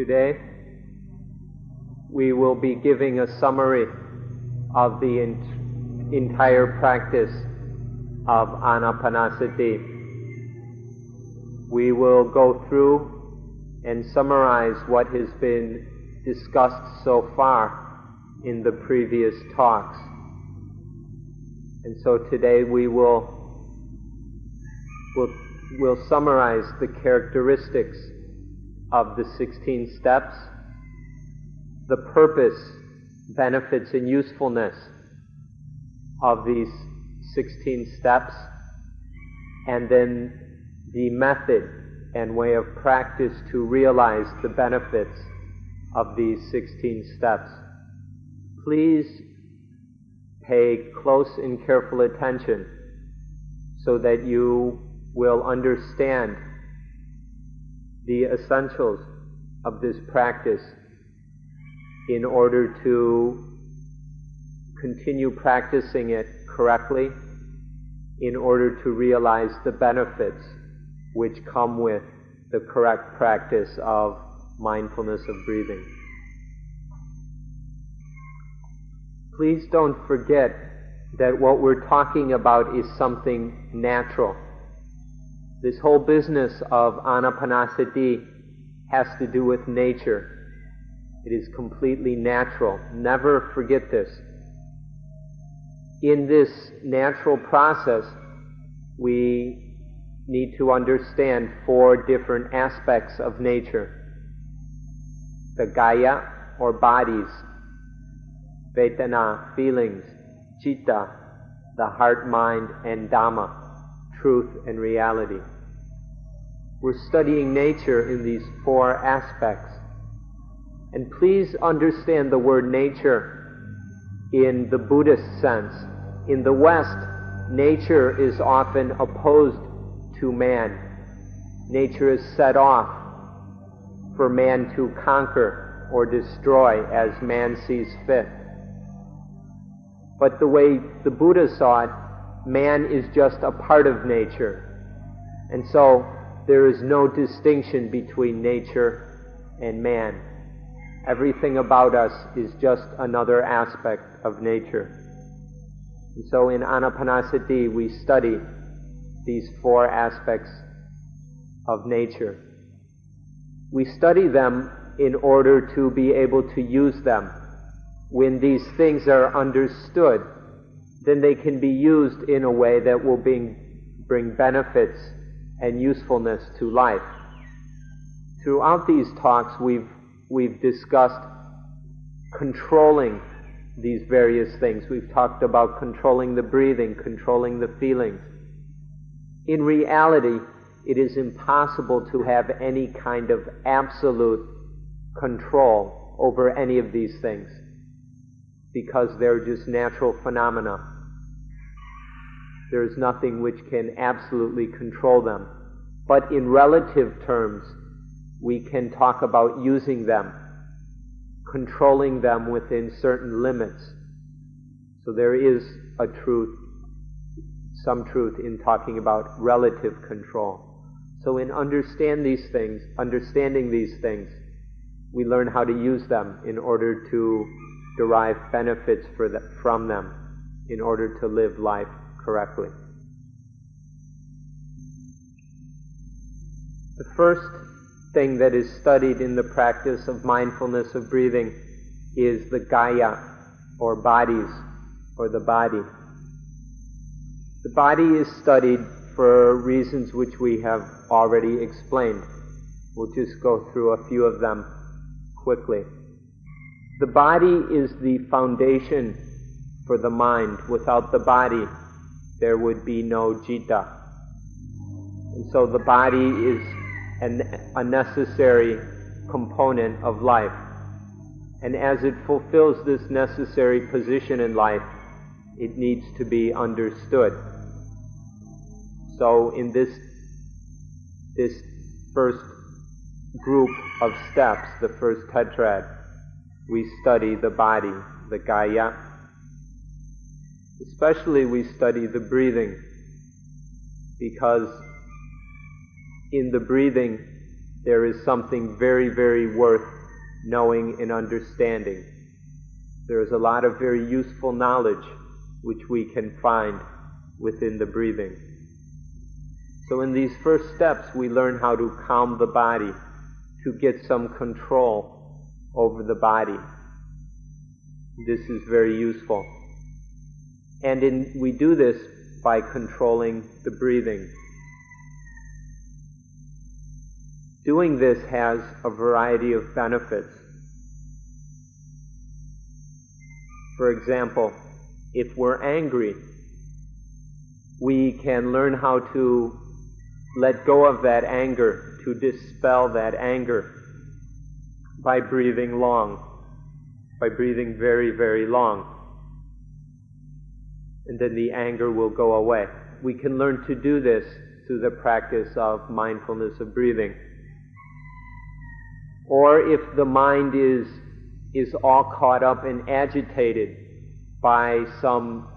Today, we will be giving a summary of the ent- entire practice of anapanasati. We will go through and summarize what has been discussed so far in the previous talks. And so today we will will will summarize the characteristics of the 16 steps, the purpose, benefits, and usefulness of these 16 steps, and then the method and way of practice to realize the benefits of these 16 steps. Please pay close and careful attention so that you will understand the essentials of this practice in order to continue practicing it correctly, in order to realize the benefits which come with the correct practice of mindfulness of breathing. Please don't forget that what we're talking about is something natural. This whole business of anapanasati has to do with nature. It is completely natural. Never forget this. In this natural process, we need to understand four different aspects of nature the kaya, or bodies, Vedana, feelings, Chitta, the heart, mind, and Dhamma, truth and reality. We're studying nature in these four aspects. And please understand the word nature in the Buddhist sense. In the West, nature is often opposed to man. Nature is set off for man to conquer or destroy as man sees fit. But the way the Buddha saw it, man is just a part of nature. And so there is no distinction between nature and man. Everything about us is just another aspect of nature. And so in Anapanasati, we study these four aspects of nature. We study them in order to be able to use them when these things are understood, then they can be used in a way that will bring, bring benefits and usefulness to life. Throughout these talks, we've, we've discussed controlling these various things. We've talked about controlling the breathing, controlling the feelings. In reality, it is impossible to have any kind of absolute control over any of these things because they're just natural phenomena. There is nothing which can absolutely control them. But in relative terms, we can talk about using them, controlling them within certain limits. So there is a truth, some truth in talking about relative control. So in understand these things, understanding these things, we learn how to use them in order to derive benefits the, from them in order to live life correctly. The first thing that is studied in the practice of mindfulness of breathing is the kaya, or bodies, or the body. The body is studied for reasons which we have already explained. We'll just go through a few of them quickly. The body is the foundation for the mind. Without the body, there would be no citta. And so the body is an, a necessary component of life. And as it fulfills this necessary position in life, it needs to be understood. So in this, this first group of steps, the first tetrad, we study the body, the kaya. Especially we study the breathing because in the breathing there is something very, very worth knowing and understanding. There is a lot of very useful knowledge which we can find within the breathing. So, in these first steps, we learn how to calm the body, to get some control over the body. This is very useful. And in, we do this by controlling the breathing. Doing this has a variety of benefits. For example, if we're angry, we can learn how to let go of that anger, to dispel that anger by breathing long, by breathing very, very long. And then the anger will go away. We can learn to do this through the practice of mindfulness of breathing. Or if the mind is, is all caught up and agitated by some,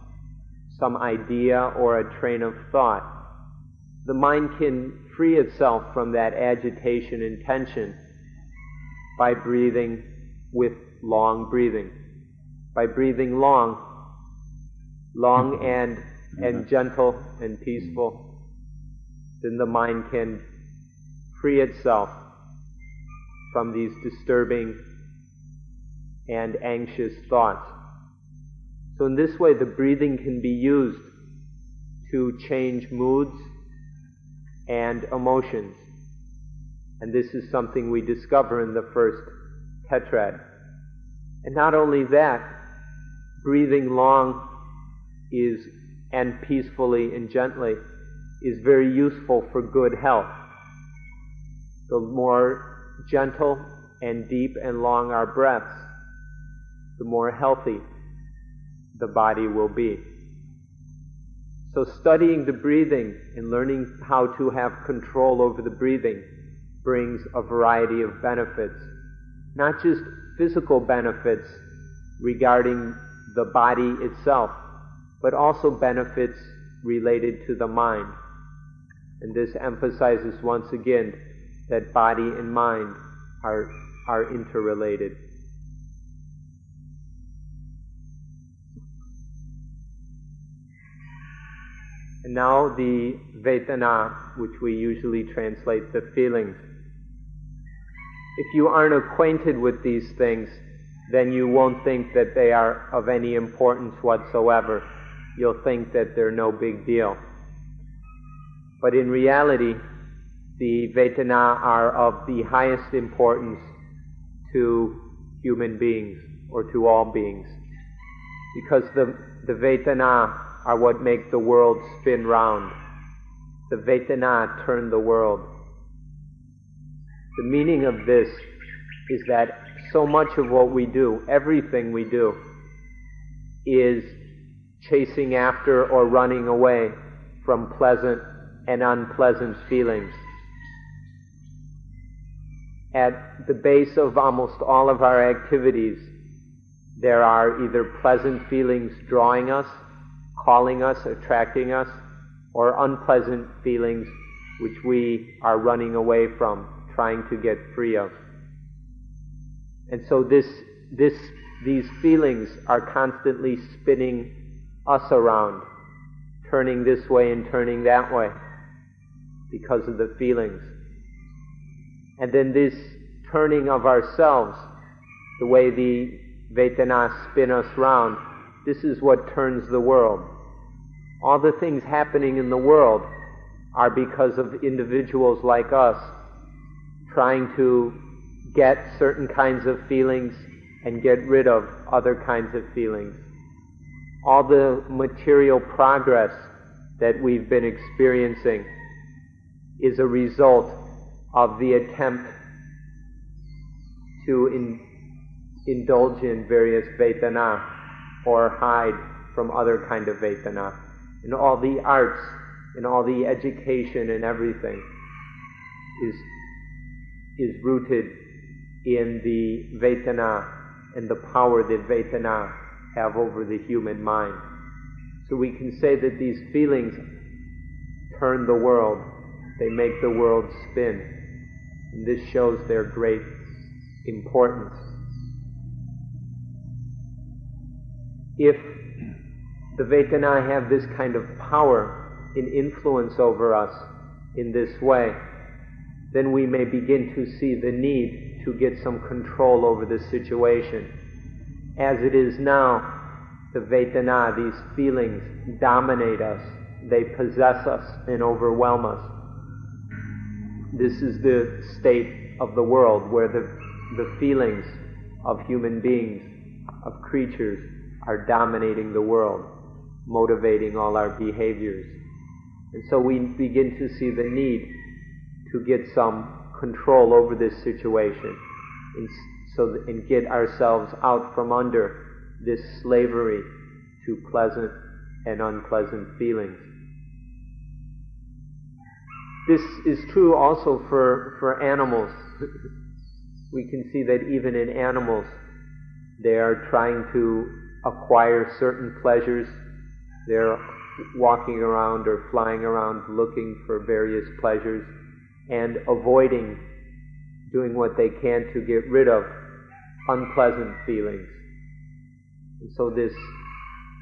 some idea or a train of thought, the mind can free itself from that agitation and tension by breathing with long breathing. By breathing long, long mm-hmm. and, mm-hmm. and gentle and peaceful, then the mind can free itself from these disturbing and anxious thoughts. So, in this way, the breathing can be used to change moods and emotions. And this is something we discover in the first tetrad. And not only that, breathing long is and peacefully and gently is very useful for good health. The more gentle and deep and long our breaths, the more healthy the body will be. So, studying the breathing and learning how to have control over the breathing brings a variety of benefits. Not just physical benefits regarding the body itself, but also benefits related to the mind. And this emphasizes once again that body and mind are, are interrelated. And now the Vedana, which we usually translate the feelings. If you aren't acquainted with these things, then you won't think that they are of any importance whatsoever. You'll think that they're no big deal. But in reality, the Vedana are of the highest importance to human beings or to all beings. Because the, the Vedana are what make the world spin round. The Vedana turn the world. The meaning of this is that so much of what we do, everything we do, is chasing after or running away from pleasant and unpleasant feelings. At the base of almost all of our activities, there are either pleasant feelings drawing us, calling us, attracting us, or unpleasant feelings which we are running away from, trying to get free of. And so this, this, these feelings are constantly spinning us around, turning this way and turning that way because of the feelings. And then this turning of ourselves, the way the Vedana spin us round, this is what turns the world. All the things happening in the world are because of individuals like us trying to get certain kinds of feelings and get rid of other kinds of feelings. All the material progress that we've been experiencing is a result of the attempt to in, indulge in various vedana or hide from other kind of vedana. And all the arts and all the education and everything is, is rooted in the vedana and the power that vedana have over the human mind. So we can say that these feelings turn the world, they make the world spin. And this shows their great importance. If the Vedana have this kind of power and influence over us in this way, then we may begin to see the need to get some control over the situation. As it is now, the Vedana, these feelings, dominate us, they possess us and overwhelm us. This is the state of the world where the, the feelings of human beings, of creatures, are dominating the world, motivating all our behaviors. And so we begin to see the need to get some control over this situation and, so and get ourselves out from under this slavery to pleasant and unpleasant feelings. This is true also for, for animals. we can see that even in animals, they are trying to acquire certain pleasures. They're walking around or flying around looking for various pleasures and avoiding doing what they can to get rid of unpleasant feelings. And so this,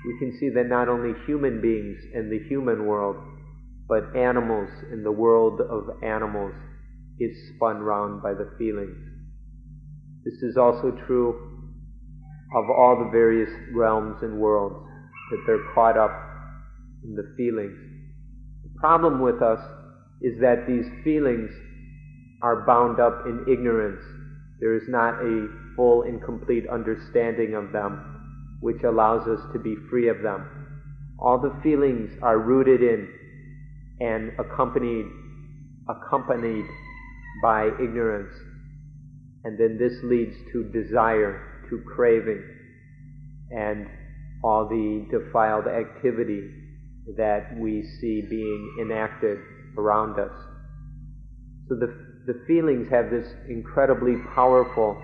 we can see that not only human beings in the human world, but animals in the world of animals is spun round by the feelings. This is also true of all the various realms and worlds, that they're caught up in the feelings. The problem with us is that these feelings are bound up in ignorance. There is not a full and complete understanding of them, which allows us to be free of them. All the feelings are rooted in and accompanied, accompanied by ignorance. And then this leads to desire, to craving, and all the defiled activity that we see being enacted around us. So the, the feelings have this incredibly powerful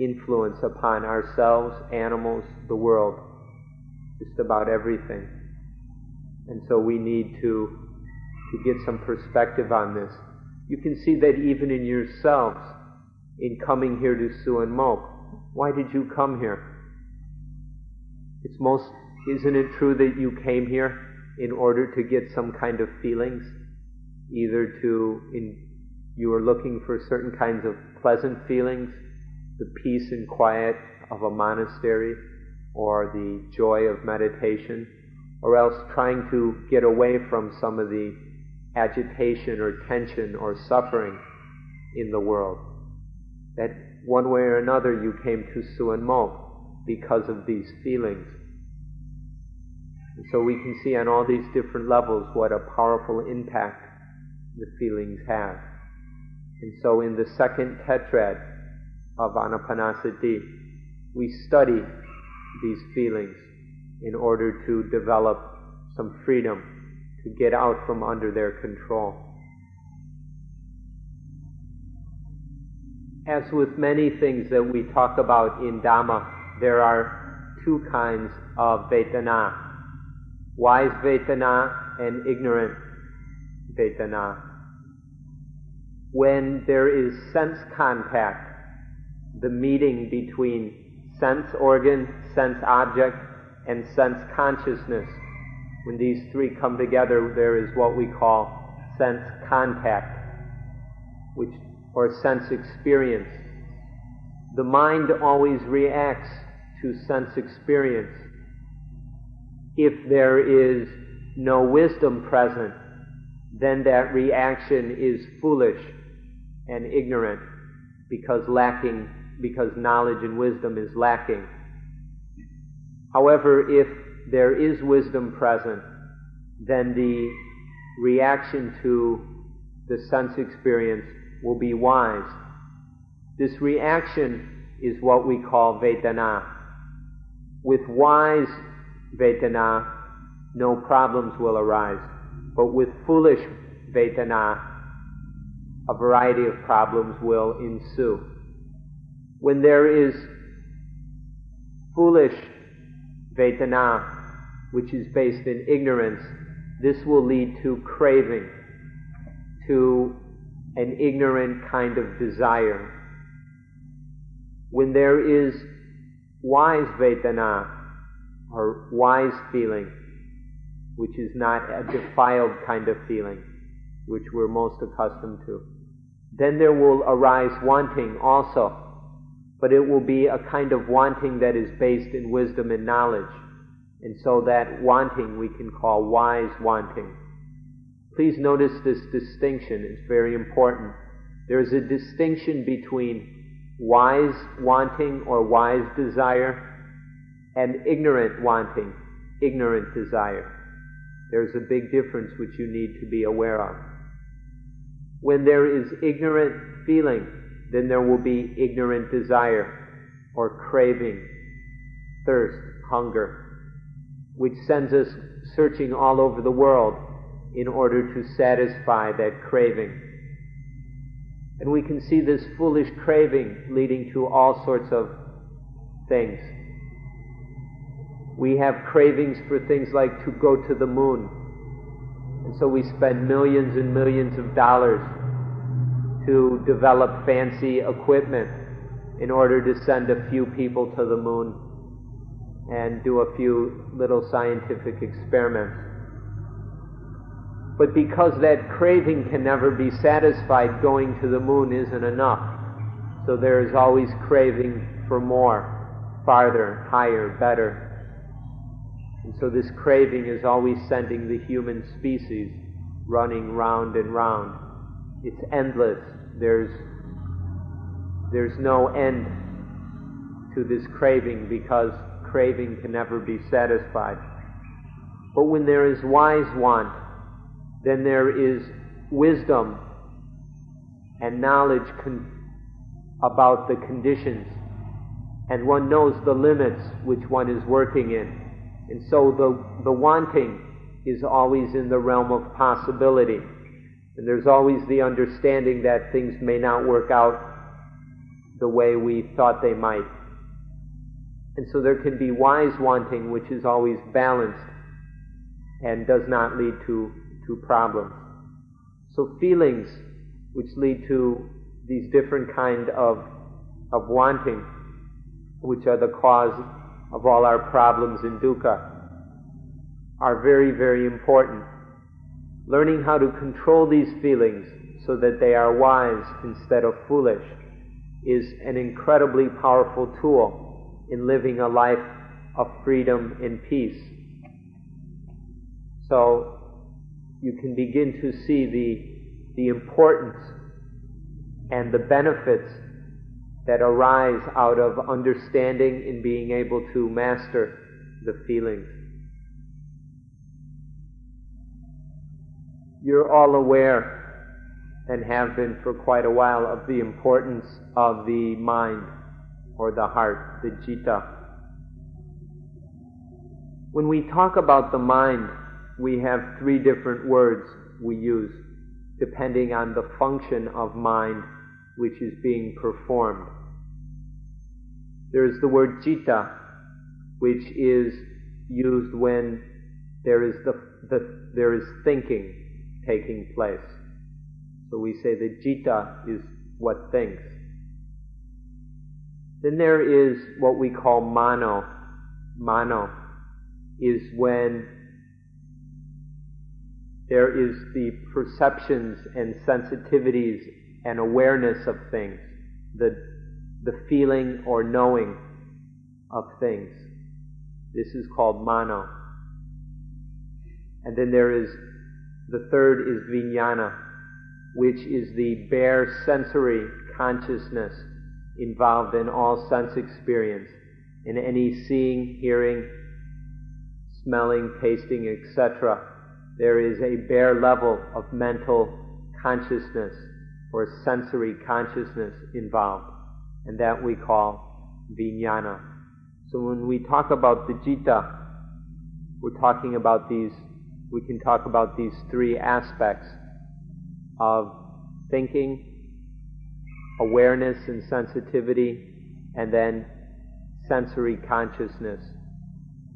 influence upon ourselves, animals, the world, just about everything. And so we need to, to get some perspective on this. You can see that even in yourselves, in coming here to Suan Mokkh. Why did you come here? It's most, isn't it true that you came here in order to get some kind of feelings? Either to in, you are looking for certain kinds of pleasant feelings, the peace and quiet of a monastery, or the joy of meditation, or else trying to get away from some of the agitation or tension or suffering in the world. That one way or another you came to Suan Mokkh because of these feelings. And so we can see on all these different levels what a powerful impact the feelings have. And so in the second tetrad of Anapanasati, we study these feelings in order to develop some freedom to get out from under their control. As with many things that we talk about in Dhamma, there are two kinds of Vedana wise Vedana and ignorant Vedana. When there is sense contact, the meeting between sense organ, sense object, and sense consciousness, when these three come together, there is what we call sense contact, which, or sense experience. The mind always reacts to sense experience. If there is no wisdom present, then that reaction is foolish and ignorant because lacking, because knowledge and wisdom is lacking. However, if there is wisdom present, then the reaction to the sense experience will be wise. This reaction is what we call Vedana. With wise Vedana, no problems will arise. But with foolish Vedana, a variety of problems will ensue. When there is foolish Vedana, which is based in ignorance, this will lead to craving, to an ignorant kind of desire. When there is wise Vedana, or wise feeling, which is not a defiled kind of feeling, which we're most accustomed to, then there will arise wanting also, but it will be a kind of wanting that is based in wisdom and knowledge. And so that wanting we can call wise wanting. Please notice this distinction, it's very important. There is a distinction between wise wanting or wise desire and ignorant wanting, ignorant desire. There's a big difference which you need to be aware of. When there is ignorant feeling, then there will be ignorant desire or craving, thirst, hunger, which sends us searching all over the world in order to satisfy that craving. And we can see this foolish craving leading to all sorts of things. We have cravings for things like to go to the moon, and so we spend millions and millions of dollars to develop fancy equipment in order to send a few people to the moon and do a few little scientific experiments. But because that craving can never be satisfied, going to the moon isn't enough. So there is always craving for more, farther, higher, better. And so this craving is always sending the human species running round and round. It's endless. There's, there's no end to this craving because craving can never be satisfied. But when there is wise want, then there is wisdom and knowledge con- about the conditions, and one knows the limits which one is working in. And so the, the wanting is always in the realm of possibility. And there's always the understanding that things may not work out the way we thought they might. And so there can be wise wanting, which is always balanced and does not lead to, to problems. So feelings which lead to these different kind of, of wanting, which are the cause of all our problems in dukkha are very, very important. Learning how to control these feelings so that they are wise instead of foolish is an incredibly powerful tool in living a life of freedom and peace. So you can begin to see the, the importance and the benefits that arise out of understanding and being able to master the feelings. You're all aware and have been for quite a while of the importance of the mind or the heart, the citta. When we talk about the mind, we have three different words we use depending on the function of mind which is being performed. There is the word citta, which is used when there is, the, the, there is thinking taking place. So we say that citta is what thinks. Then there is what we call mano. Mano is when there is the perceptions and sensitivities and awareness of things, the, the feeling or knowing of things. This is called mano. And then there is, the third is vijnana, which is the bare sensory consciousness involved in all sense experience, in any seeing, hearing, smelling, tasting, etc. There is a bare level of mental consciousness or sensory consciousness involved, and that we call vijnana. So when we talk about the citta, we're talking about these, we can talk about these three aspects of thinking, awareness and sensitivity, and then sensory consciousness,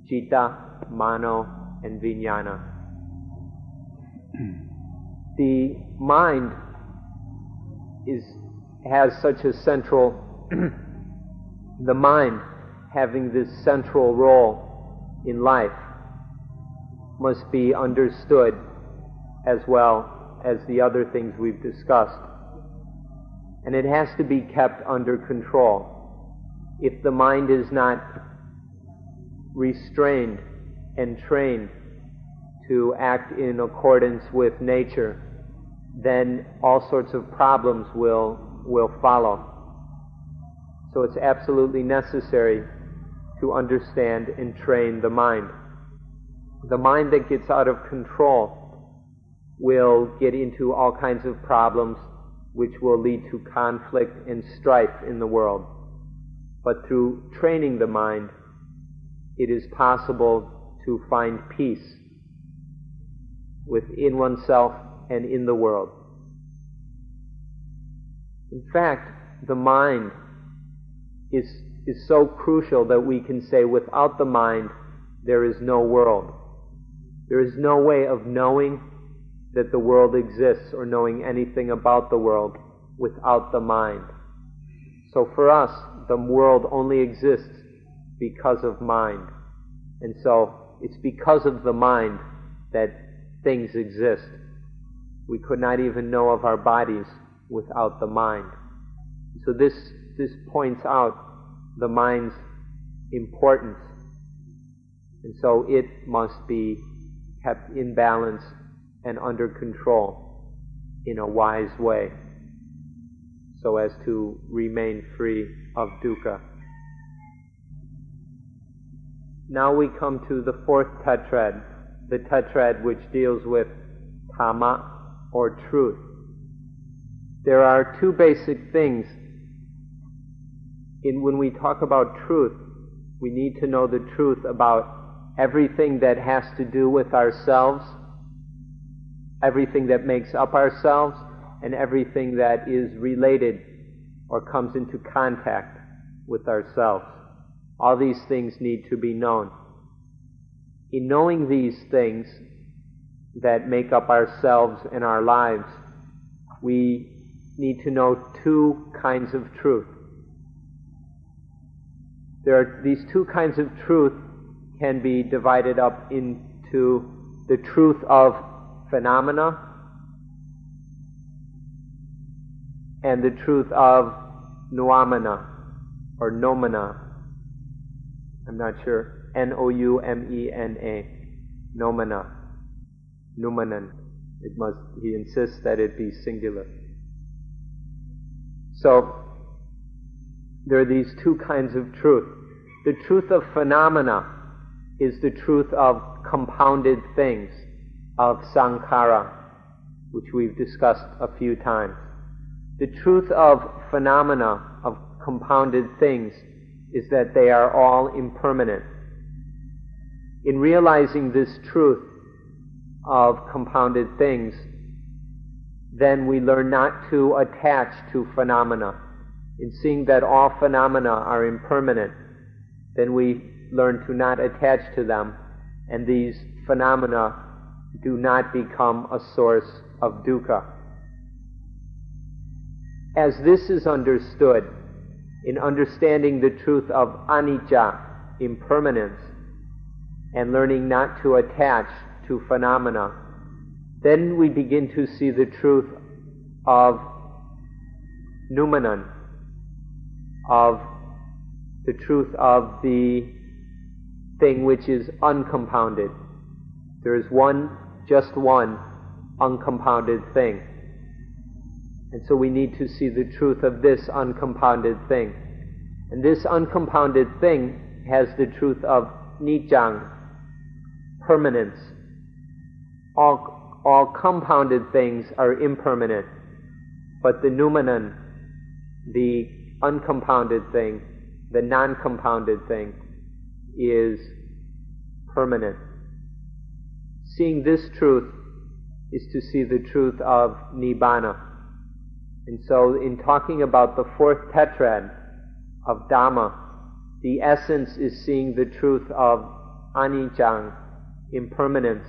citta, mano, and vijnana. the mind is has such a central the mind having this central role in life must be understood as well as the other things we've discussed. And it has to be kept under control. If the mind is not restrained and trained to act in accordance with nature, then all sorts of problems will, will follow. So it's absolutely necessary to understand and train the mind. The mind that gets out of control will get into all kinds of problems which will lead to conflict and strife in the world. But through training the mind, it is possible to find peace within oneself and in the world. In fact, the mind is, is so crucial that we can say without the mind, there is no world. There is no way of knowing that the world exists or knowing anything about the world without the mind. So for us, the world only exists because of mind. And so it's because of the mind that things exist. We could not even know of our bodies without the mind. So this, this points out the mind's importance. And so it must be kept in balance and under control in a wise way so as to remain free of dukkha. Now we come to the fourth tetrad, the tetrad which deals with Dhamma or truth. There are two basic things in when we talk about truth, we need to know the truth about everything that has to do with ourselves, everything that makes up ourselves, and everything that is related or comes into contact with ourselves. All these things need to be known. In knowing these things that make up ourselves and our lives, we need to know two kinds of truth. There are these two kinds of truth can be divided up into the truth of phenomena and the truth of noumena or noumena. I'm not sure. N O U M E N A. Noumena. Noumenon. It must, he insists that it be singular. So, there are these two kinds of truth. The truth of phenomena is the truth of compounded things, of sankhara, which we've discussed a few times. The truth of phenomena, of compounded things, is that they are all impermanent. In realizing this truth of compounded things, then we learn not to attach to phenomena. In seeing that all phenomena are impermanent, then we learn to not attach to them, and these phenomena do not become a source of dukkha. As this is understood, in understanding the truth of anicca, impermanence, and learning not to attach to phenomena, then we begin to see the truth of noumenon, of the truth of the thing which is uncompounded. There is one, just one, uncompounded thing. And so we need to see the truth of this uncompounded thing. And this uncompounded thing has the truth of niccang, permanence. All, all compounded things are impermanent, but the noumenon, the uncompounded thing, the non compounded thing, is permanent. Seeing this truth is to see the truth of Nibbana. And so, in talking about the fourth tetrad of Dhamma, the essence is seeing the truth of anicca, impermanence,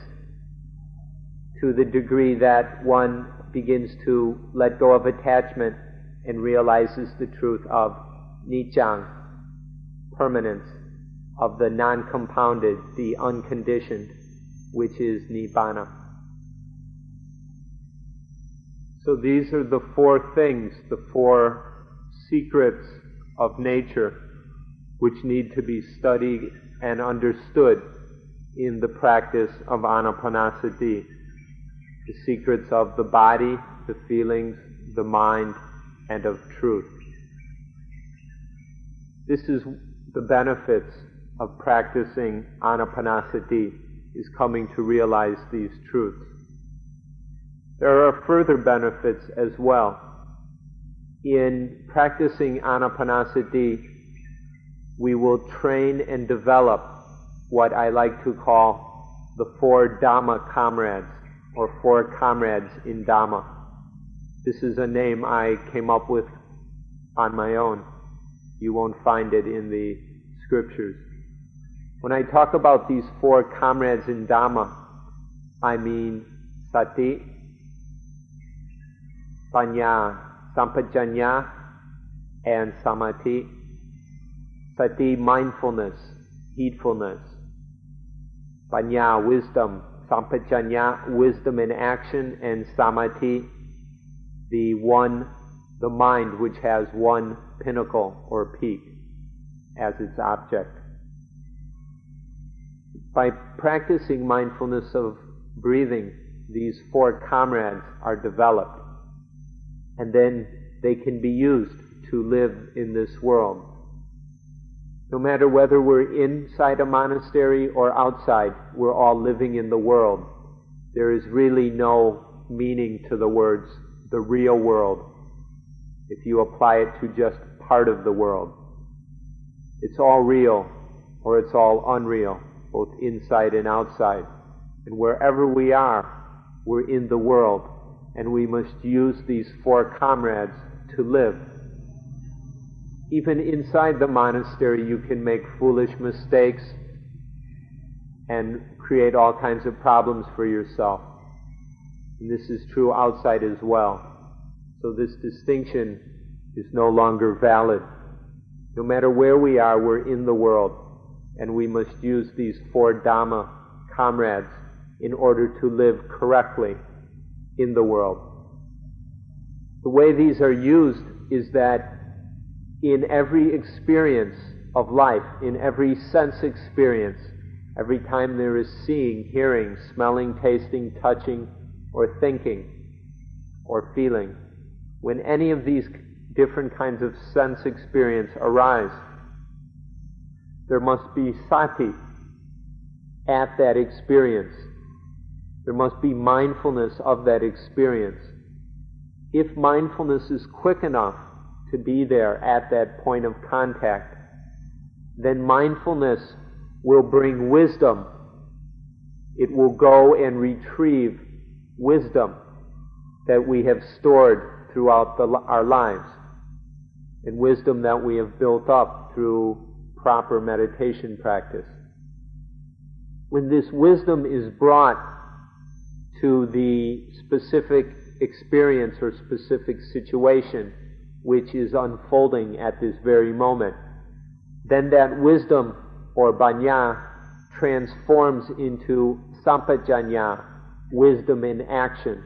to the degree that one begins to let go of attachment and realizes the truth of niccang, permanence, of the non-compounded, the unconditioned, which is nibbana. So these are the four things, the four secrets of nature which need to be studied and understood in the practice of anapanasati. The secrets of the body, the feelings, the mind, and of truth. This is the benefits of practicing anapanasati, is coming to realize these truths. There are further benefits as well. In practicing anapanasati, we will train and develop what I like to call the four Dhamma comrades, or four comrades in Dhamma. This is a name I came up with on my own. You won't find it in the scriptures. When I talk about these four comrades in Dhamma, I mean sati, panya, sampajanya, and samadhi. Sati, mindfulness, heedfulness. Panya, wisdom. Sampajanya, wisdom in action. And samadhi, the one, the mind which has one pinnacle or peak as its object. By practicing mindfulness of breathing, these four comrades are developed. And then they can be used to live in this world. No matter whether we're inside a monastery or outside, we're all living in the world. There is really no meaning to the words, the real world, if you apply it to just part of the world. It's all real or it's all unreal, both inside and outside. And wherever we are, we're in the world, and we must use these four comrades to live even inside the monastery, you can make foolish mistakes and create all kinds of problems for yourself. And this is true outside as well. So this distinction is no longer valid. No matter where we are, we're in the world, and we must use these four Dhamma comrades in order to live correctly in the world. The way these are used is that in every experience of life, in every sense experience, every time there is seeing, hearing, smelling, tasting, touching, or thinking, or feeling, when any of these different kinds of sense experience arise, there must be sati at that experience. There must be mindfulness of that experience. If mindfulness is quick enough to be there at that point of contact, then mindfulness will bring wisdom. It will go and retrieve wisdom that we have stored throughout the, our lives, and wisdom that we have built up through proper meditation practice. When this wisdom is brought to the specific experience or specific situation, which is unfolding at this very moment, then that wisdom or panya transforms into sampajanya, wisdom in action.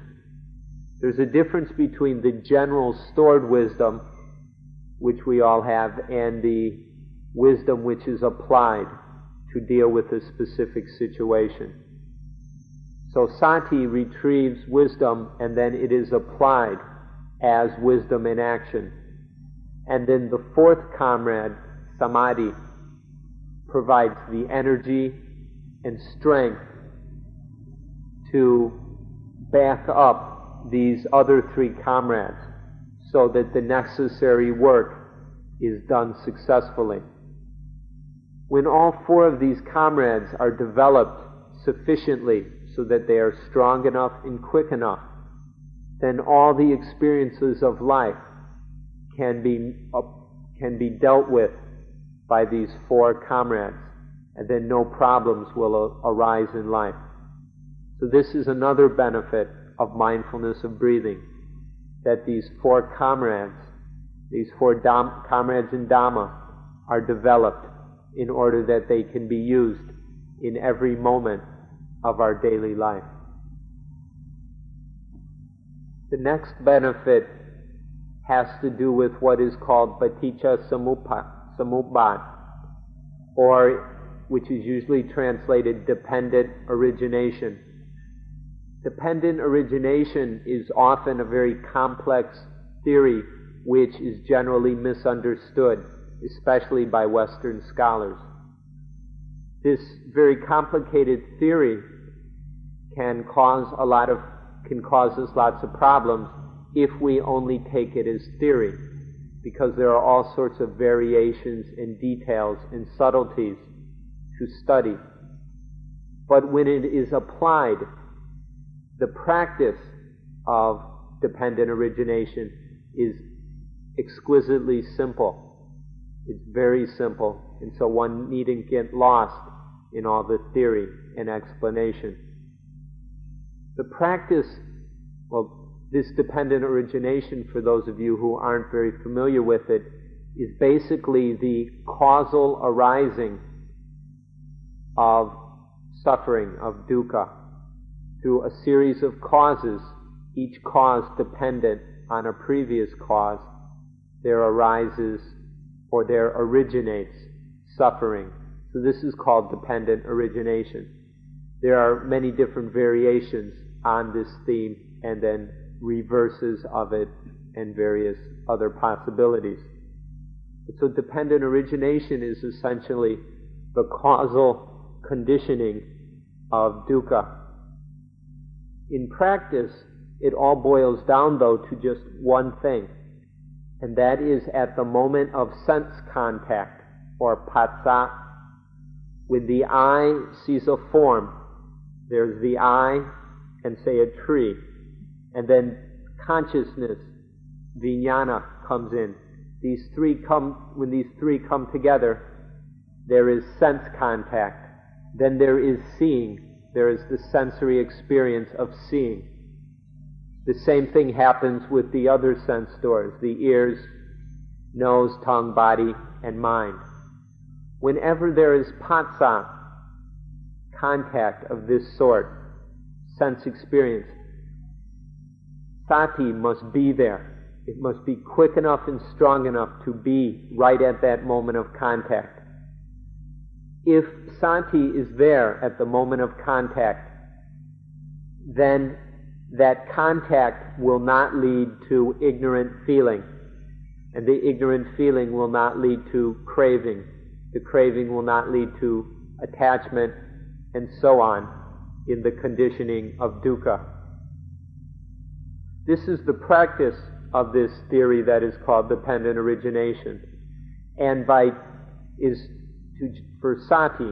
There's a difference between the general stored wisdom, which we all have, and the wisdom which is applied to deal with a specific situation. So sati retrieves wisdom and then it is applied as wisdom in action. And then the fourth comrade, samadhi, provides the energy and strength to back up these other three comrades so that the necessary work is done successfully. When all four of these comrades are developed sufficiently so that they are strong enough and quick enough then all the experiences of life can be, uh, can be dealt with by these four comrades, and then no problems will arise in life. So, this is another benefit of mindfulness of breathing that these four comrades These four dam- comrades in Dhamma are developed in order that they can be used in every moment of our daily life. The next benefit has to do with what is called paticca samuppada, or which is usually translated dependent origination. Dependent origination is often a very complex theory which is generally misunderstood, especially by Western scholars. This very complicated theory can cause a lot of can cause us lots of problems if we only take it as theory, because there are all sorts of variations and details and subtleties to study. But when it is applied, the practice of dependent origination is exquisitely simple. It's very simple, and so one needn't get lost in all the theory and explanation. The practice, of this dependent origination, for those of you who aren't very familiar with it, is basically the causal arising of suffering, of dukkha, through a series of causes, each cause dependent on a previous cause, there arises or there originates suffering. So this is called dependent origination. There are many different variations on this theme and then reverses of it and various other possibilities. So dependent origination is essentially the causal conditioning of dukkha. In practice, it all boils down though to just one thing and that is at the moment of sense contact, or phassa. When the eye sees a form, there's the eye and say a tree, and then consciousness, vijnana, comes in. These three come, when these three come together, there is sense contact. Then there is seeing. There is the sensory experience of seeing. The same thing happens with the other sense doors the ears, nose, tongue, body, and mind. Whenever there is phassa, contact of this sort, sense experience, sati must be there. It must be quick enough and strong enough to be right at that moment of contact. If sati is there at the moment of contact, then that contact will not lead to ignorant feeling. And the ignorant feeling will not lead to craving. The craving will not lead to attachment and so on in the conditioning of dukkha. This is the practice of this theory that is called dependent origination. And by is to, for sati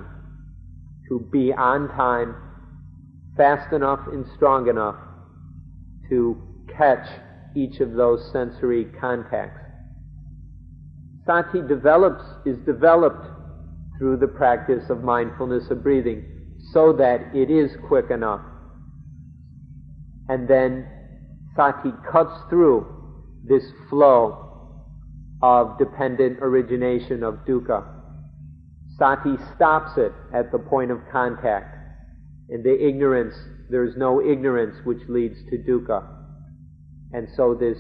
to be on time, fast enough and strong enough to catch each of those sensory contacts. Sati develops, is developed through the practice of mindfulness of breathing so that it is quick enough. And then sati cuts through this flow of dependent origination of dukkha. Sati stops it at the point of contact. In the ignorance there is no ignorance which leads to dukkha. And so this,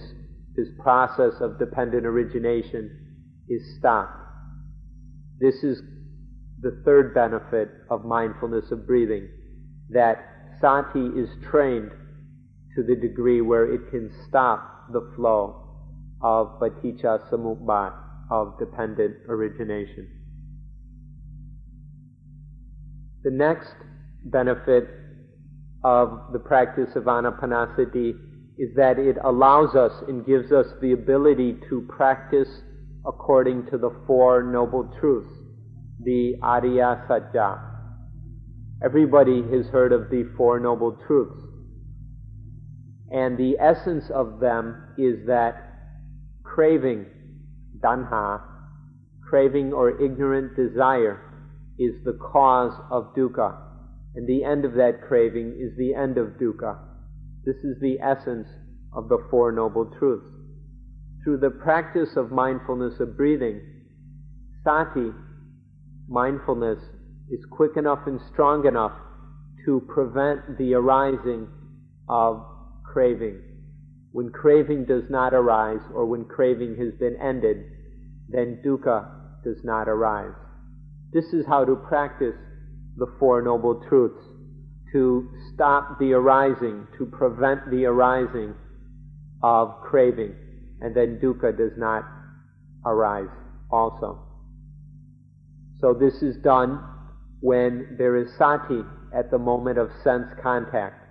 this process of dependent origination is stopped. This is the third benefit of mindfulness of breathing, that sati is trained to the degree where it can stop the flow of paticca samuppada, of dependent origination. The next benefit of the practice of anapanasati is that it allows us and gives us the ability to practice according to the Four Noble Truths, the Ariya Satya. Everybody has heard of the Four Noble Truths. And the essence of them is that craving, tanha, craving or ignorant desire, is the cause of dukkha and the end of that craving is the end of dukkha. This is the essence of the Four Noble Truths. through the practice of mindfulness of breathing, sati, mindfulness, is quick enough and strong enough to prevent the arising of craving. When craving does not arise, or when craving has been ended, then dukkha does not arise. This is how to practice the Four Noble Truths to stop the arising, to prevent the arising of craving, and then dukkha does not arise also. So this is done when there is sati at the moment of sense contact.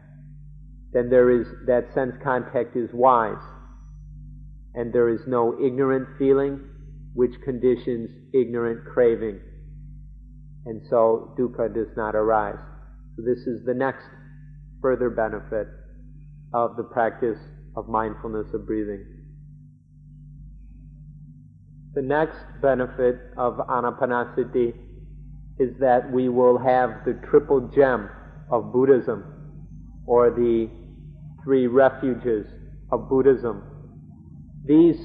Then there is, that sense contact is wise, and there is no ignorant feeling which conditions ignorant craving. And so dukkha does not arise. So this is the next further benefit of the practice of mindfulness of breathing. The next benefit of anapanasati is that we will have the triple gem of Buddhism, or the three refuges of Buddhism. These,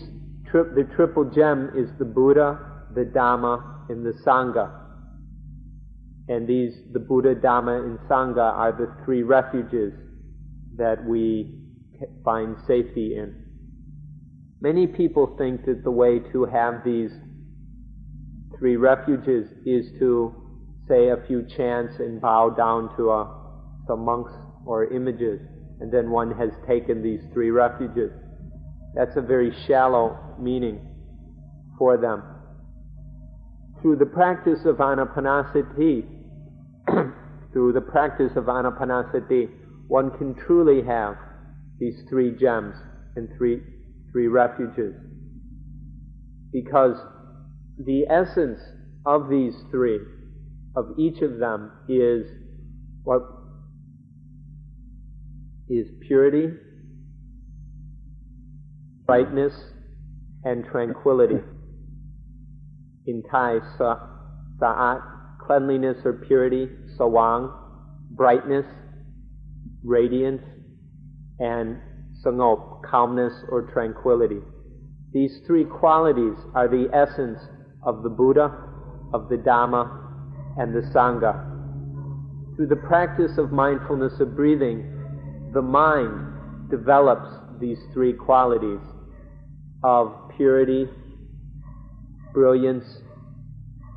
tri- the triple gem is the Buddha, the Dhamma, and the Sangha. And these, the Buddha, Dhamma, and Sangha are the three refuges that we find safety in. Many people think that the way to have these three refuges is to say a few chants and bow down to a, some monks or images, and then one has taken these three refuges. That's a very shallow meaning for them. Through the practice of anapanasati, through the practice of anapanasati, one can truly have these three gems and three, three refuges. Because the essence of these three, of each of them, is what is purity, brightness, and tranquility. In Thai, sa'at, cleanliness or purity, sawang, brightness, radiance, and sangop, calmness or tranquility. These three qualities are the essence of the Buddha, of the Dhamma, and the Sangha. Through the practice of mindfulness of breathing, the mind develops these three qualities of purity, brilliance,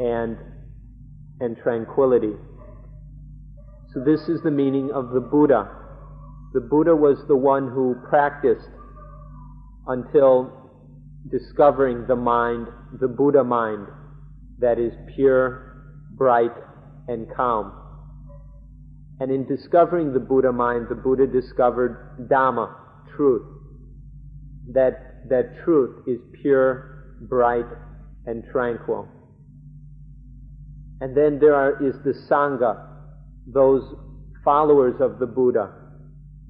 and, and tranquility. So this is the meaning of the Buddha. The Buddha was the one who practiced until discovering the mind, the Buddha mind, that is pure, bright, and calm. And in discovering the Buddha mind, the Buddha discovered Dhamma, truth. That, that truth is pure, bright, and tranquil. And then there are, is the Sangha, those followers of the Buddha,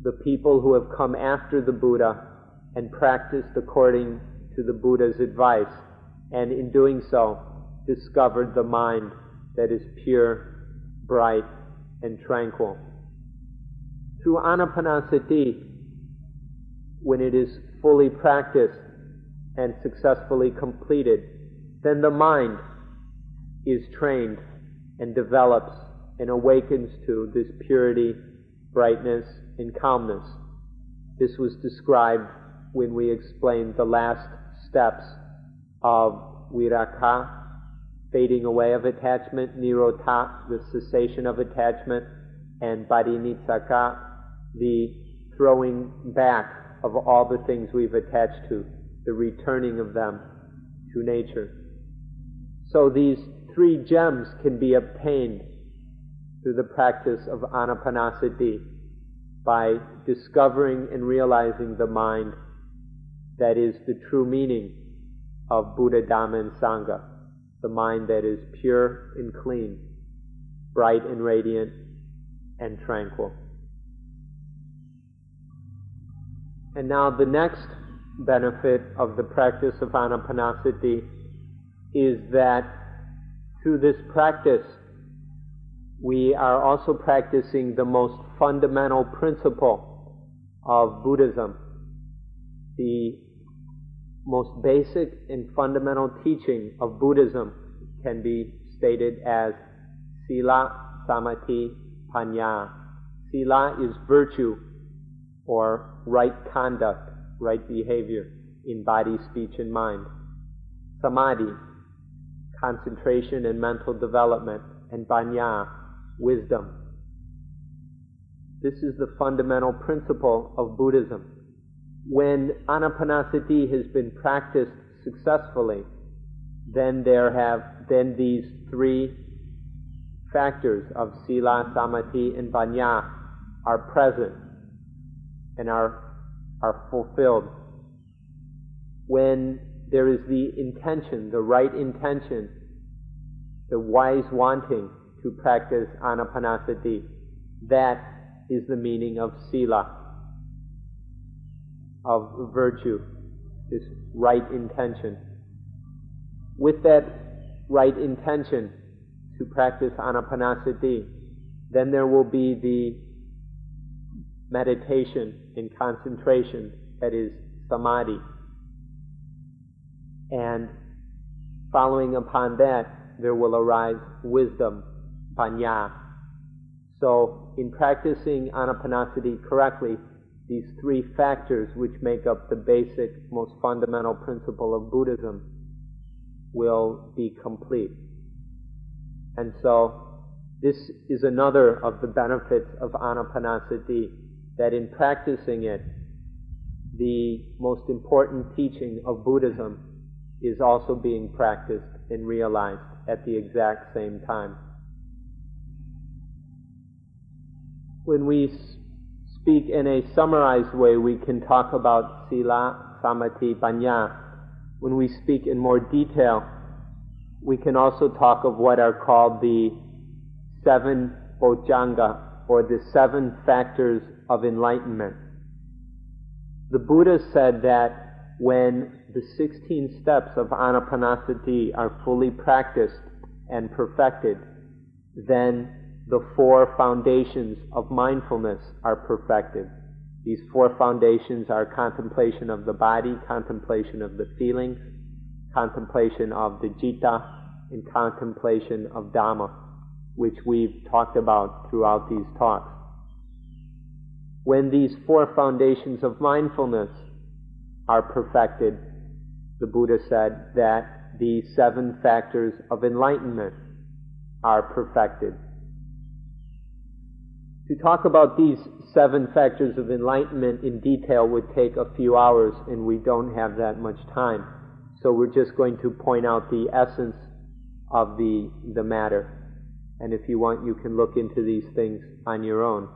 the people who have come after the Buddha and practiced according to the Buddha's advice, and in doing so, discovered the mind that is pure, bright, and tranquil. Through anapanasati, when it is fully practiced and successfully completed, then the mind is trained and develops and awakens to this purity, brightness, and calmness. This was described when we explained the last steps of viraga, fading away of attachment, nirodha, the cessation of attachment, and patinissagga, the throwing back of all the things we've attached to, the returning of them to nature. So these three gems can be obtained through the practice of anapanasati by discovering and realizing the mind that is the true meaning of Buddha, Dhamma, and Sangha, the mind that is pure and clean, bright and radiant, and tranquil. And now the next benefit of the practice of anapanasati is that through this practice we are also practicing the most fundamental principle of Buddhism, the most basic and fundamental teaching of Buddhism can be stated as Sila Samadhi Panya. Sila is virtue or right conduct, right behavior in body, speech, and mind. Samadhi, concentration and mental development, and Panya, wisdom. This is the fundamental principle of Buddhism. When anapanasati has been practiced successfully, then there have then these three factors of sila, samadhi, and panya are present and are are fulfilled. When there is the intention, the right intention, the wise wanting to practice anapanasati, that is the meaning of sila, of virtue, this right intention. With that right intention to practice anapanasati, then there will be the meditation and concentration, that is samadhi. And following upon that, there will arise wisdom, panya. So, in practicing anapanasati correctly, these three factors which make up the basic, most fundamental principle of Buddhism will be complete. And so, this is another of the benefits of anapanasati, that in practicing it, the most important teaching of Buddhism is also being practiced and realized at the exact same time. When we speak in a summarized way, we can talk about sila, samadhi, panya. When we speak in more detail, we can also talk of what are called the seven bojjhanga, or the seven factors of enlightenment. The Buddha said that when the 16 steps of anapanasati are fully practiced and perfected, then the four foundations of mindfulness are perfected. These four foundations are contemplation of the body, contemplation of the feelings, contemplation of the citta, and contemplation of Dhamma, which we've talked about throughout these talks. When these four foundations of mindfulness are perfected, the Buddha said that the seven factors of enlightenment are perfected. To talk about these seven factors of enlightenment in detail would take a few hours, and we don't have that much time. So we're just going to point out the essence of the, the matter. And if you want, you can look into these things on your own.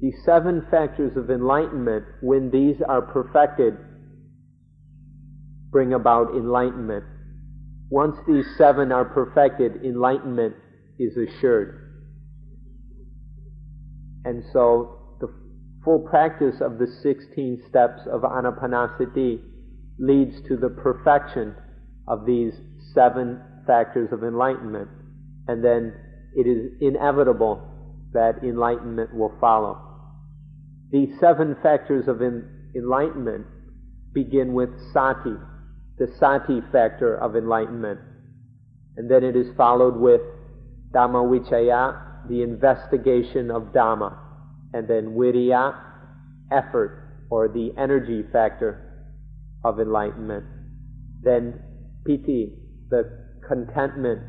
The seven factors of enlightenment, when these are perfected, bring about enlightenment. Once these seven are perfected, enlightenment is assured. And so the full practice of the 16 steps of anapanasati leads to the perfection of these seven factors of enlightenment. And then it is inevitable that enlightenment will follow. These seven factors of enlightenment begin with sati, the sati factor of enlightenment. And then it is followed with Dhamma Vichaya, the investigation of Dhamma. And then Viriya, effort, or the energy factor of enlightenment. Then Piti, the contentment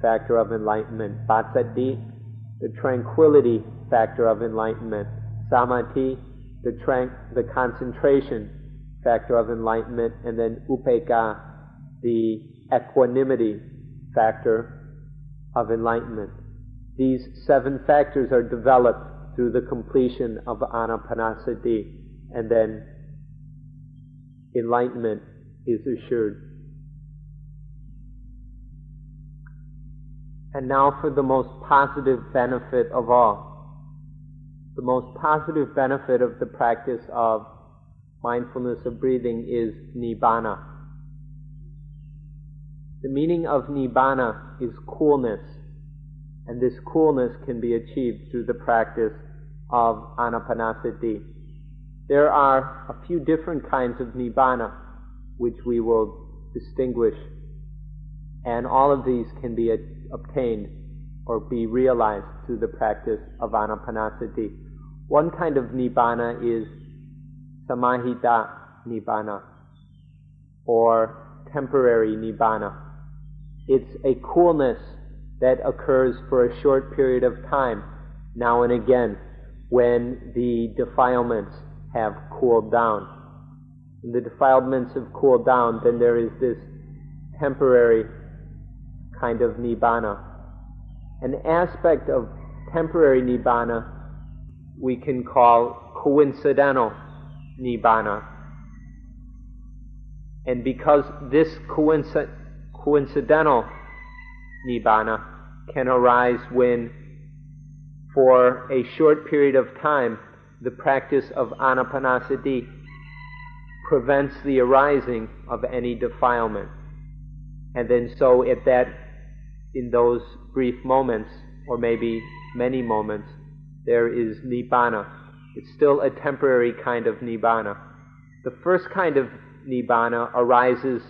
factor of enlightenment. Passaddhi, the tranquility factor of enlightenment. Samadhi, the, tran- the concentration factor of enlightenment, and then upekkha, the equanimity factor of enlightenment. These seven factors are developed through the completion of anapanasati, and then enlightenment is assured. And now for the most positive benefit of all. The most positive benefit of the practice of mindfulness of breathing is nibbana. The meaning of nibbana is coolness, and this coolness can be achieved through the practice of anapanasati. There are a few different kinds of nibbana. which we will distinguish. And all of these can be obtained or be realized through the practice of anapanasati. One kind of nibbana is samayika nibbana or temporary nibbana. It's a coolness that occurs for a short period of time, now and again, when the defilements have cooled down. When the defilements have cooled down, then there is this temporary kind of nibbana. An aspect of temporary nibbana we can call coincidental nibbana. And because this coinc- coincidental nibbana can arise when, for a short period of time, the practice of anapanasati prevents the arising of any defilement. And then so at that, in those brief moments, or maybe many moments, there is nibbana. It's still a temporary kind of nibbana. The first kind of nibbana arises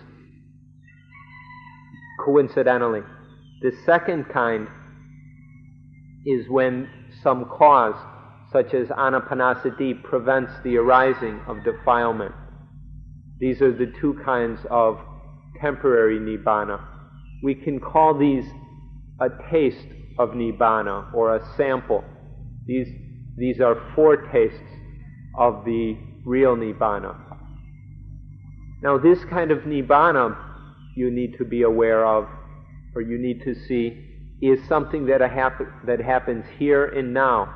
coincidentally. The second kind is when some cause, such as anapanasati, prevents the arising of defilement. These are the two kinds of temporary nibbana. We can call these a taste of nibbana or a sample. These, these are foretastes of the real nibbana. Now, this kind of nibbana you need to be aware of, or you need to see, is something that, that happens here and now.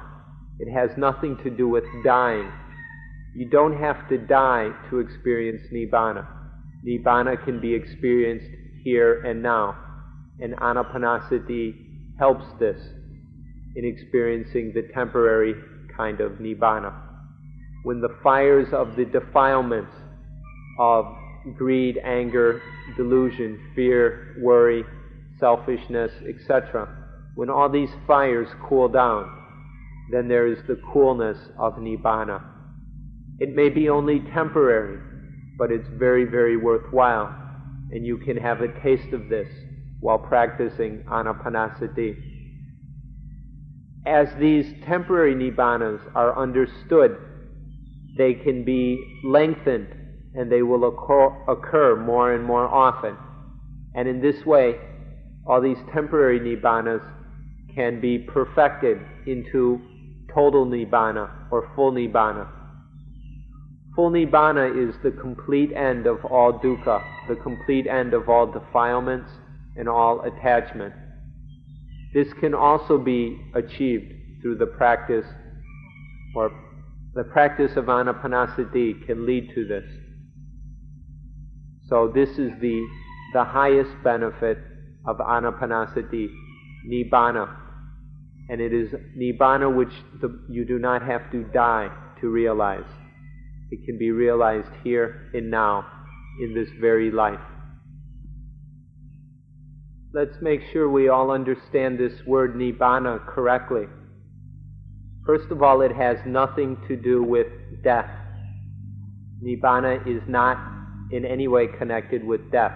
It has nothing to do with dying. You don't have to die to experience nibbana. Nibbana can be experienced here and now. And anapanasati helps this in experiencing the temporary kind of nibbana. When the fires of the defilements of greed, anger, delusion, fear, worry, selfishness, etc., when all these fires cool down, then there is the coolness of nibbana. It may be only temporary, but it's very, very worthwhile, and you can have a taste of this while practicing anapanasati. As these temporary nibbanas are understood, they can be lengthened and they will occur, occur more and more often. And in this way, all these temporary nibbanas can be perfected into total nibbana or full nibbana. Full nibbana is the complete end of all dukkha, the complete end of all defilements and all attachment. This can also be achieved through the practice, or the practice of anapanasati can lead to this. So this is the, the highest benefit of anapanasati, nibbana. And it is nibbana which the, you do not have to die to realize. It can be realized here and now, in this very life. Let's make sure we all understand this word nibbana correctly. First of all, it has nothing to do with death. Nibbana is not in any way connected with death.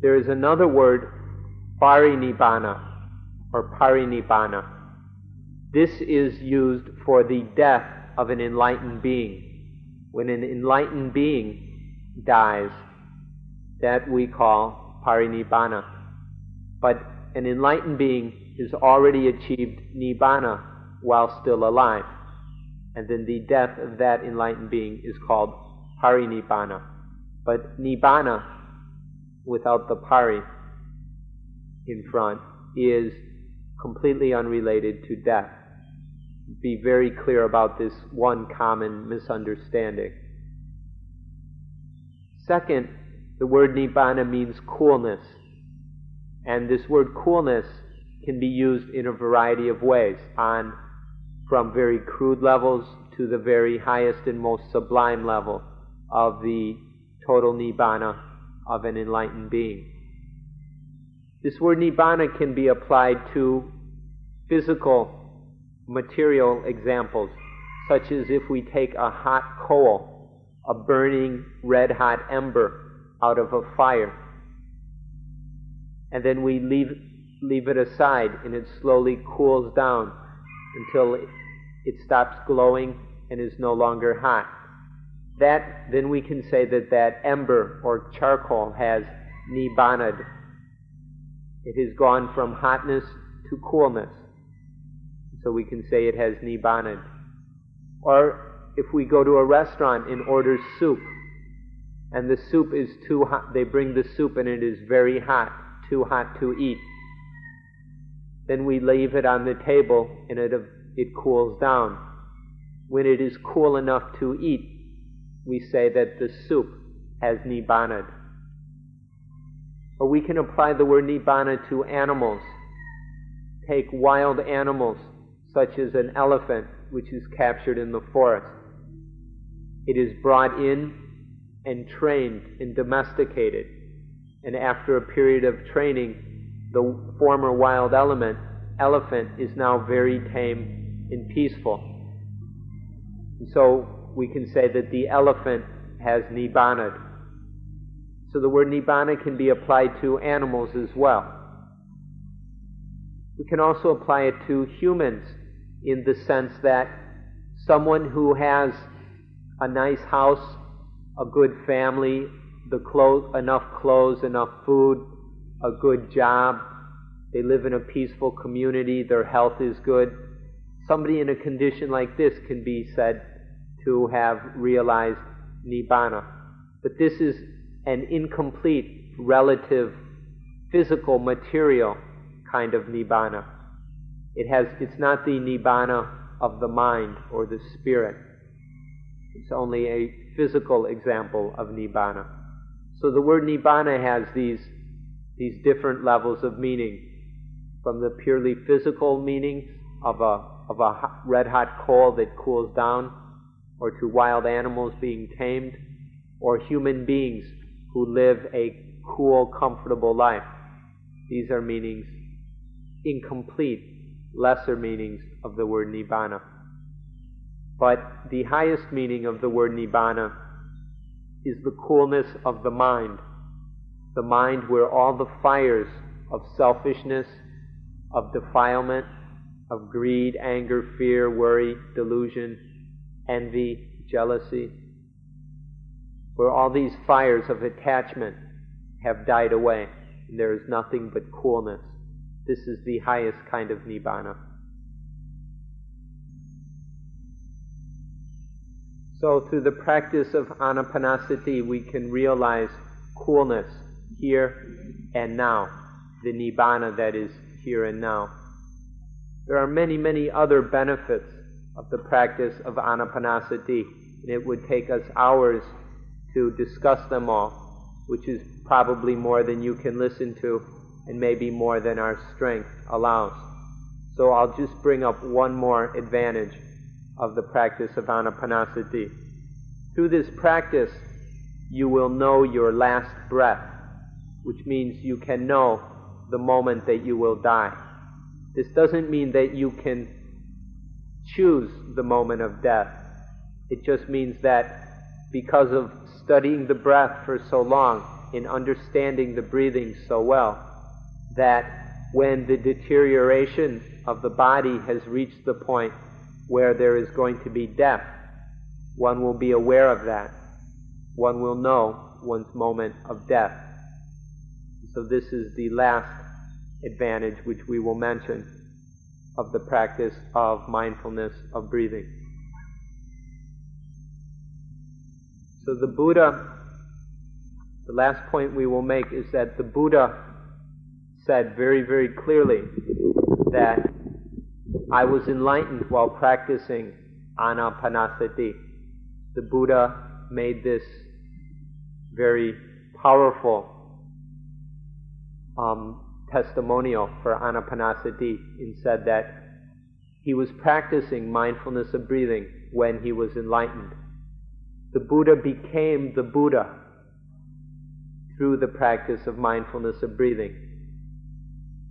There is another word, parinibbana, or parinibbana. This is used for the death of an enlightened being. When an enlightened being dies, that we call parinibbana. But an enlightened being has already achieved nibbana while still alive. And then the death of that enlightened being is called parinibbana. But nibbana, without the pari in front, is completely unrelated to death. Be very clear about this one common misunderstanding. Second, the word nibbana means coolness. And this word coolness can be used in a variety of ways, on from very crude levels to the very highest and most sublime level of the total nibbana of an enlightened being. This word nibbana can be applied to physical, material examples, such as if we take a hot coal a burning red hot ember out of a fire. And then we leave, leave it aside and it slowly cools down until it, it stops glowing and is no longer hot. That, then we can say that that ember or charcoal has nibbanad. It has gone from hotness to coolness. So we can say it has nibbanad. Or if we go to a restaurant and order soup, and the soup is too hot, they bring the soup and it is very hot, too hot to eat. Then we leave it on the table and it, it cools down. When it is cool enough to eat, we say that the soup has nibbanad. Or we can apply the word nibbana to animals. Take wild animals, such as an elephant, which is captured in the forest. It is brought in and trained and domesticated. And after a period of training, the former wild element, elephant is now very tame and peaceful. And so we can say that the elephant has nibbana. So the word nibbana can be applied to animals as well. We can also apply it to humans in the sense that someone who has a nice house, a good family, the enough clothes, enough food, a good job, they live in a peaceful community, their health is good. Somebody in a condition like this can be said to have realized nibbana. But this is an incomplete, relative, physical, material kind of nibbana. It has, it's not the nibbana of the mind or the spirit. It's only a physical example of nibbana. So the word nibbana has these, these different levels of meaning. From the purely physical meaning of a, of a red hot coal that cools down, or to wild animals being tamed, or human beings who live a cool, comfortable life. These are meanings incomplete, lesser meanings of the word nibbana. But the highest meaning of the word nibbana is the coolness of the mind. The mind where all the fires of selfishness, of defilement, of greed, anger, fear, worry, delusion, envy, jealousy, where all these fires of attachment have died away and there is nothing but coolness. This is the highest kind of nibbana. So, through the practice of anapanasati, we can realize coolness here and now, the nibbana that is here and now. There are many, many other benefits of the practice of anapanasati, and it would take us hours to discuss them all, which is probably more than you can listen to and maybe more than our strength allows. So I'll just bring up one more advantage of the practice of anapanasati. Through this practice, you will know your last breath, which means you can know the moment that you will die. This doesn't mean that you can choose the moment of death. It just means that because of studying the breath for so long in understanding the breathing so well, that when the deterioration of the body has reached the point where there is going to be death, one will be aware of that. One will know one's moment of death. So, this is the last advantage which we will mention of the practice of mindfulness of breathing. So, the Buddha, the last point we will make is that the Buddha said very, very clearly that I was enlightened while practicing anapanasati. The Buddha made this very powerful um, testimonial for anapanasati and said that he was practicing mindfulness of breathing when he was enlightened. The Buddha became the Buddha through the practice of mindfulness of breathing.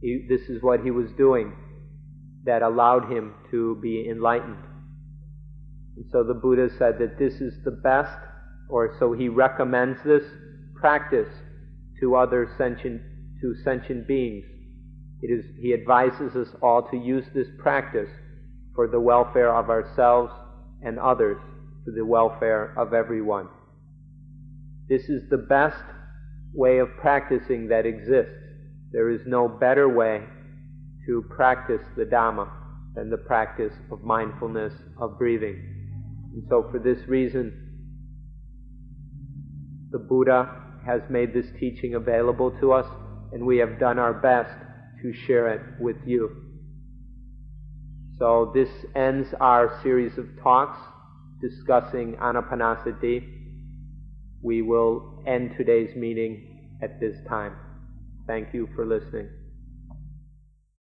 He, this is what he was doing that allowed him to be enlightened. And so the Buddha said that this is the best or so he recommends this practice to other sentient, to sentient beings. It is, he advises us all to use this practice for the welfare of ourselves and others, for the welfare of everyone. This is the best way of practicing that exists. There is no better way to practice the Dhamma than the practice of mindfulness of breathing. And so, for this reason, the Buddha has made this teaching available to us, and we have done our best to share it with you. So, this ends our series of talks discussing Anapanasati. We will end today's meeting at this time. Thank you for listening.